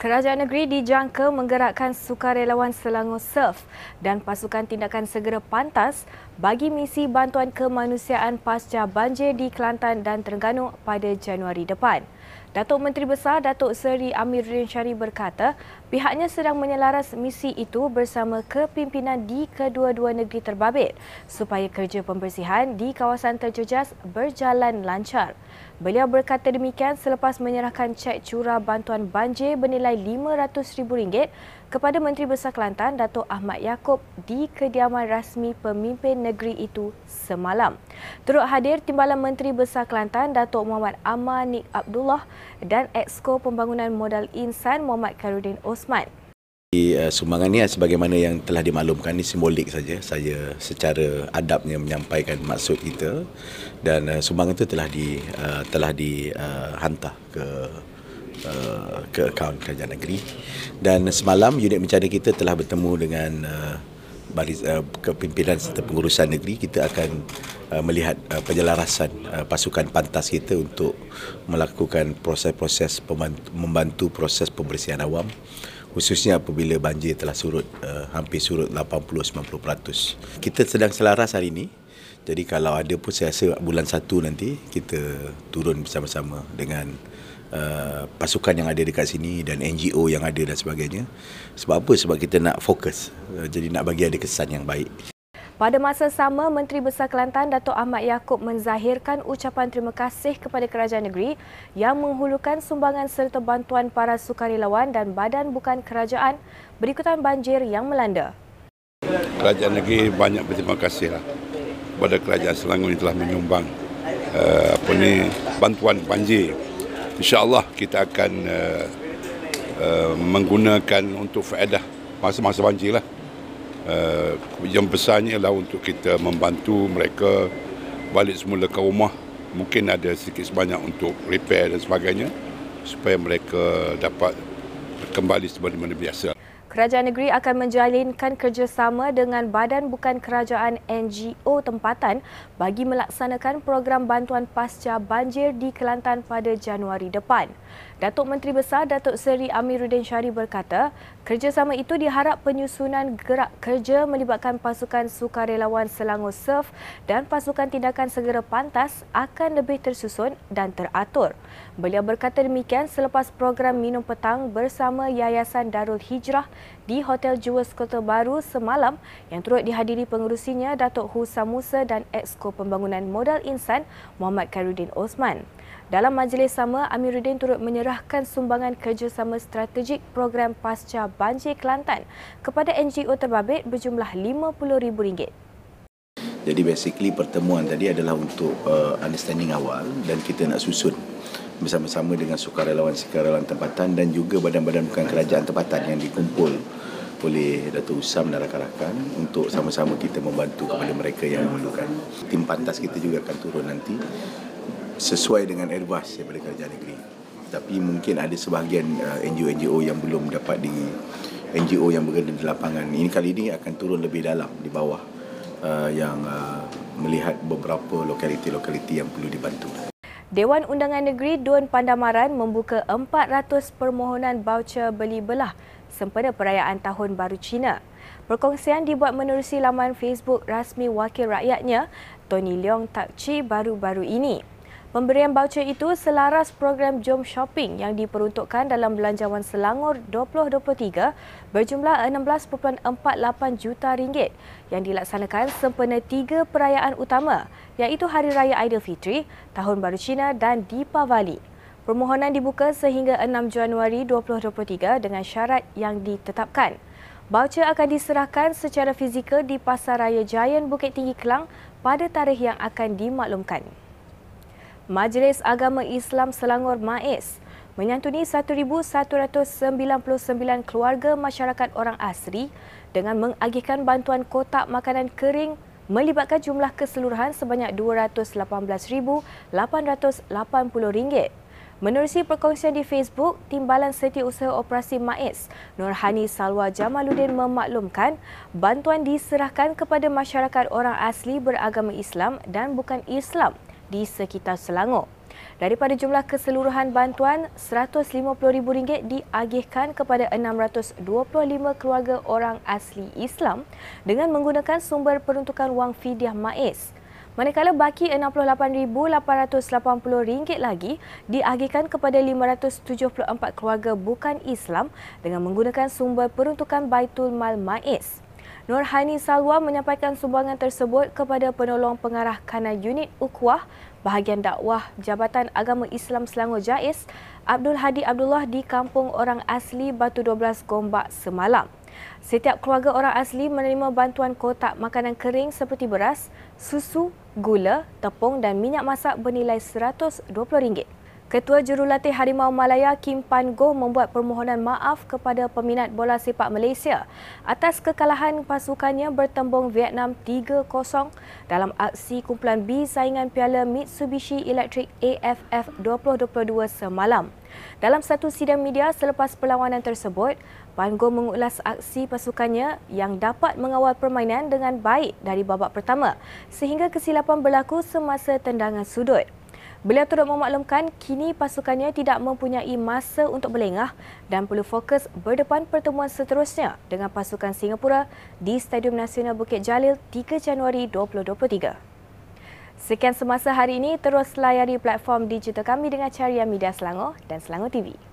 Kerajaan negeri dijangka menggerakkan sukarelawan Selangor Surf dan pasukan tindakan segera pantas bagi misi bantuan kemanusiaan pasca banjir di Kelantan dan Terengganu pada Januari depan. Datuk Menteri Besar Datuk Seri Amiruddin Syari berkata pihaknya sedang menyelaras misi itu bersama kepimpinan di kedua-dua negeri terbabit supaya kerja pembersihan di kawasan terjejas berjalan lancar. Beliau berkata demikian selepas menyerahkan cek curah bantuan banjir bernilai RM500,000 kepada Menteri Besar Kelantan Datuk Ahmad Yaakob di kediaman rasmi pemimpin negeri itu semalam. Turut hadir Timbalan Menteri Besar Kelantan Datuk Muhammad Amar Nik Abdullah dan Exco Pembangunan Modal Insan Muhammad Karudin Osman. Uh, sumbangan ini sebagaimana yang telah dimaklumkan ini simbolik saja saya secara adabnya menyampaikan maksud kita dan uh, sumbangan itu telah di telah dihantar ke Uh, ke akaun kerajaan negeri. Dan semalam unit bencana kita telah bertemu dengan uh, baris uh, kepimpinan serta pengurusan negeri. Kita akan uh, melihat uh, penyelarasan uh, pasukan pantas kita untuk melakukan proses-proses membantu proses pembersihan awam. Khususnya apabila banjir telah surut uh, hampir surut 80-90%. Kita sedang selaras hari ini. Jadi kalau ada pun saya rasa bulan satu nanti kita turun bersama-sama dengan Uh, pasukan yang ada dekat sini dan NGO yang ada dan sebagainya. Sebab apa? Sebab kita nak fokus. Uh, jadi nak bagi ada kesan yang baik. Pada masa sama, Menteri Besar Kelantan Datuk Ahmad Yaakob menzahirkan ucapan terima kasih kepada kerajaan negeri yang menghulukan sumbangan serta bantuan para sukarelawan dan badan bukan kerajaan berikutan banjir yang melanda. Kerajaan negeri banyak berterima kasih lah kepada kerajaan Selangor yang telah menyumbang uh, apa ni bantuan banjir insyaallah kita akan uh, uh, menggunakan untuk faedah masa-masa banjir lah. Uh, yang besarnya ialah untuk kita membantu mereka balik semula ke rumah. Mungkin ada sedikit sebanyak untuk repair dan sebagainya supaya mereka dapat kembali seperti mana biasa. Kerajaan negeri akan menjalinkan kerjasama dengan badan bukan kerajaan NGO tempatan bagi melaksanakan program bantuan pasca banjir di Kelantan pada Januari depan. Datuk Menteri Besar Datuk Seri Amiruddin Syari berkata, kerjasama itu diharap penyusunan gerak kerja melibatkan pasukan sukarelawan Selangor Surf dan pasukan tindakan segera pantas akan lebih tersusun dan teratur. Beliau berkata demikian selepas program minum petang bersama Yayasan Darul Hijrah di Hotel Jewels Kota Baru semalam yang turut dihadiri pengurusinya Datuk Husa Musa dan Exco Pembangunan Modal Insan Muhammad Karudin Osman. Dalam majlis sama, Amiruddin turut menyerahkan sumbangan kerjasama strategik program pasca banjir Kelantan kepada NGO terbabit berjumlah RM50,000. Jadi basically pertemuan tadi adalah untuk uh, understanding awal dan kita nak susun bersama-sama dengan sukarelawan-sukarelawan tempatan dan juga badan-badan bukan kerajaan tempatan yang dikumpul oleh Datuk Usam dan rakan-rakan untuk sama-sama kita membantu kepada mereka yang memerlukan. Tim pantas kita juga akan turun nanti sesuai dengan advice daripada kerajaan negeri. Tapi mungkin ada sebahagian uh, NGO-NGO yang belum dapat di NGO yang berada di lapangan. Ini kali ini akan turun lebih dalam di bawah uh, yang uh, melihat beberapa lokaliti-lokaliti yang perlu dibantu. Dewan Undangan Negeri Dun Pandamaran membuka 400 permohonan baucer beli belah sempena perayaan Tahun Baru Cina. Perkongsian dibuat menerusi laman Facebook rasmi wakil rakyatnya Tony Leong Takci baru-baru ini. Pemberian baucer itu selaras program Jom Shopping yang diperuntukkan dalam Belanjawan Selangor 2023 berjumlah 16.48 juta ringgit yang dilaksanakan sempena tiga perayaan utama iaitu Hari Raya Aidilfitri, Tahun Baru Cina dan Deepavali. Permohonan dibuka sehingga 6 Januari 2023 dengan syarat yang ditetapkan. Baucer akan diserahkan secara fizikal di Pasar Raya Giant Bukit Tinggi Kelang pada tarikh yang akan dimaklumkan. Majlis Agama Islam Selangor MAIS menyantuni 1,199 keluarga masyarakat orang asri dengan mengagihkan bantuan kotak makanan kering melibatkan jumlah keseluruhan sebanyak RM218,880. Menerusi perkongsian di Facebook, Timbalan Setiausaha Operasi MAIS, Nurhani Salwa Jamaluddin memaklumkan bantuan diserahkan kepada masyarakat orang asli beragama Islam dan bukan Islam di sekitar Selangor. Daripada jumlah keseluruhan bantuan, RM150,000 diagihkan kepada 625 keluarga orang asli Islam dengan menggunakan sumber peruntukan wang fidyah MAIS. Manakala baki RM68,880 lagi diagihkan kepada 574 keluarga bukan Islam dengan menggunakan sumber peruntukan Baitul Mal MAIS. Nurhani Salwa menyampaikan sumbangan tersebut kepada penolong pengarah kanal unit Ukwah bahagian dakwah Jabatan Agama Islam Selangor Jais Abdul Hadi Abdullah di kampung orang asli Batu 12 Gombak semalam. Setiap keluarga orang asli menerima bantuan kotak makanan kering seperti beras, susu, gula, tepung dan minyak masak bernilai RM120. Ketua Jurulatih Harimau Malaya Kim Pan Goh membuat permohonan maaf kepada peminat bola sepak Malaysia atas kekalahan pasukannya bertembung Vietnam 3-0 dalam aksi kumpulan B saingan Piala Mitsubishi Electric AFF 2022 semalam. Dalam satu sidang media selepas perlawanan tersebut, Pan Goh mengulas aksi pasukannya yang dapat mengawal permainan dengan baik dari babak pertama sehingga kesilapan berlaku semasa tendangan sudut. Beliau turut memaklumkan kini pasukannya tidak mempunyai masa untuk berlengah dan perlu fokus berdepan pertemuan seterusnya dengan pasukan Singapura di Stadium Nasional Bukit Jalil 3 Januari 2023. Sekian semasa hari ini, terus layari platform digital kami dengan carian media Selangor dan Selangor TV.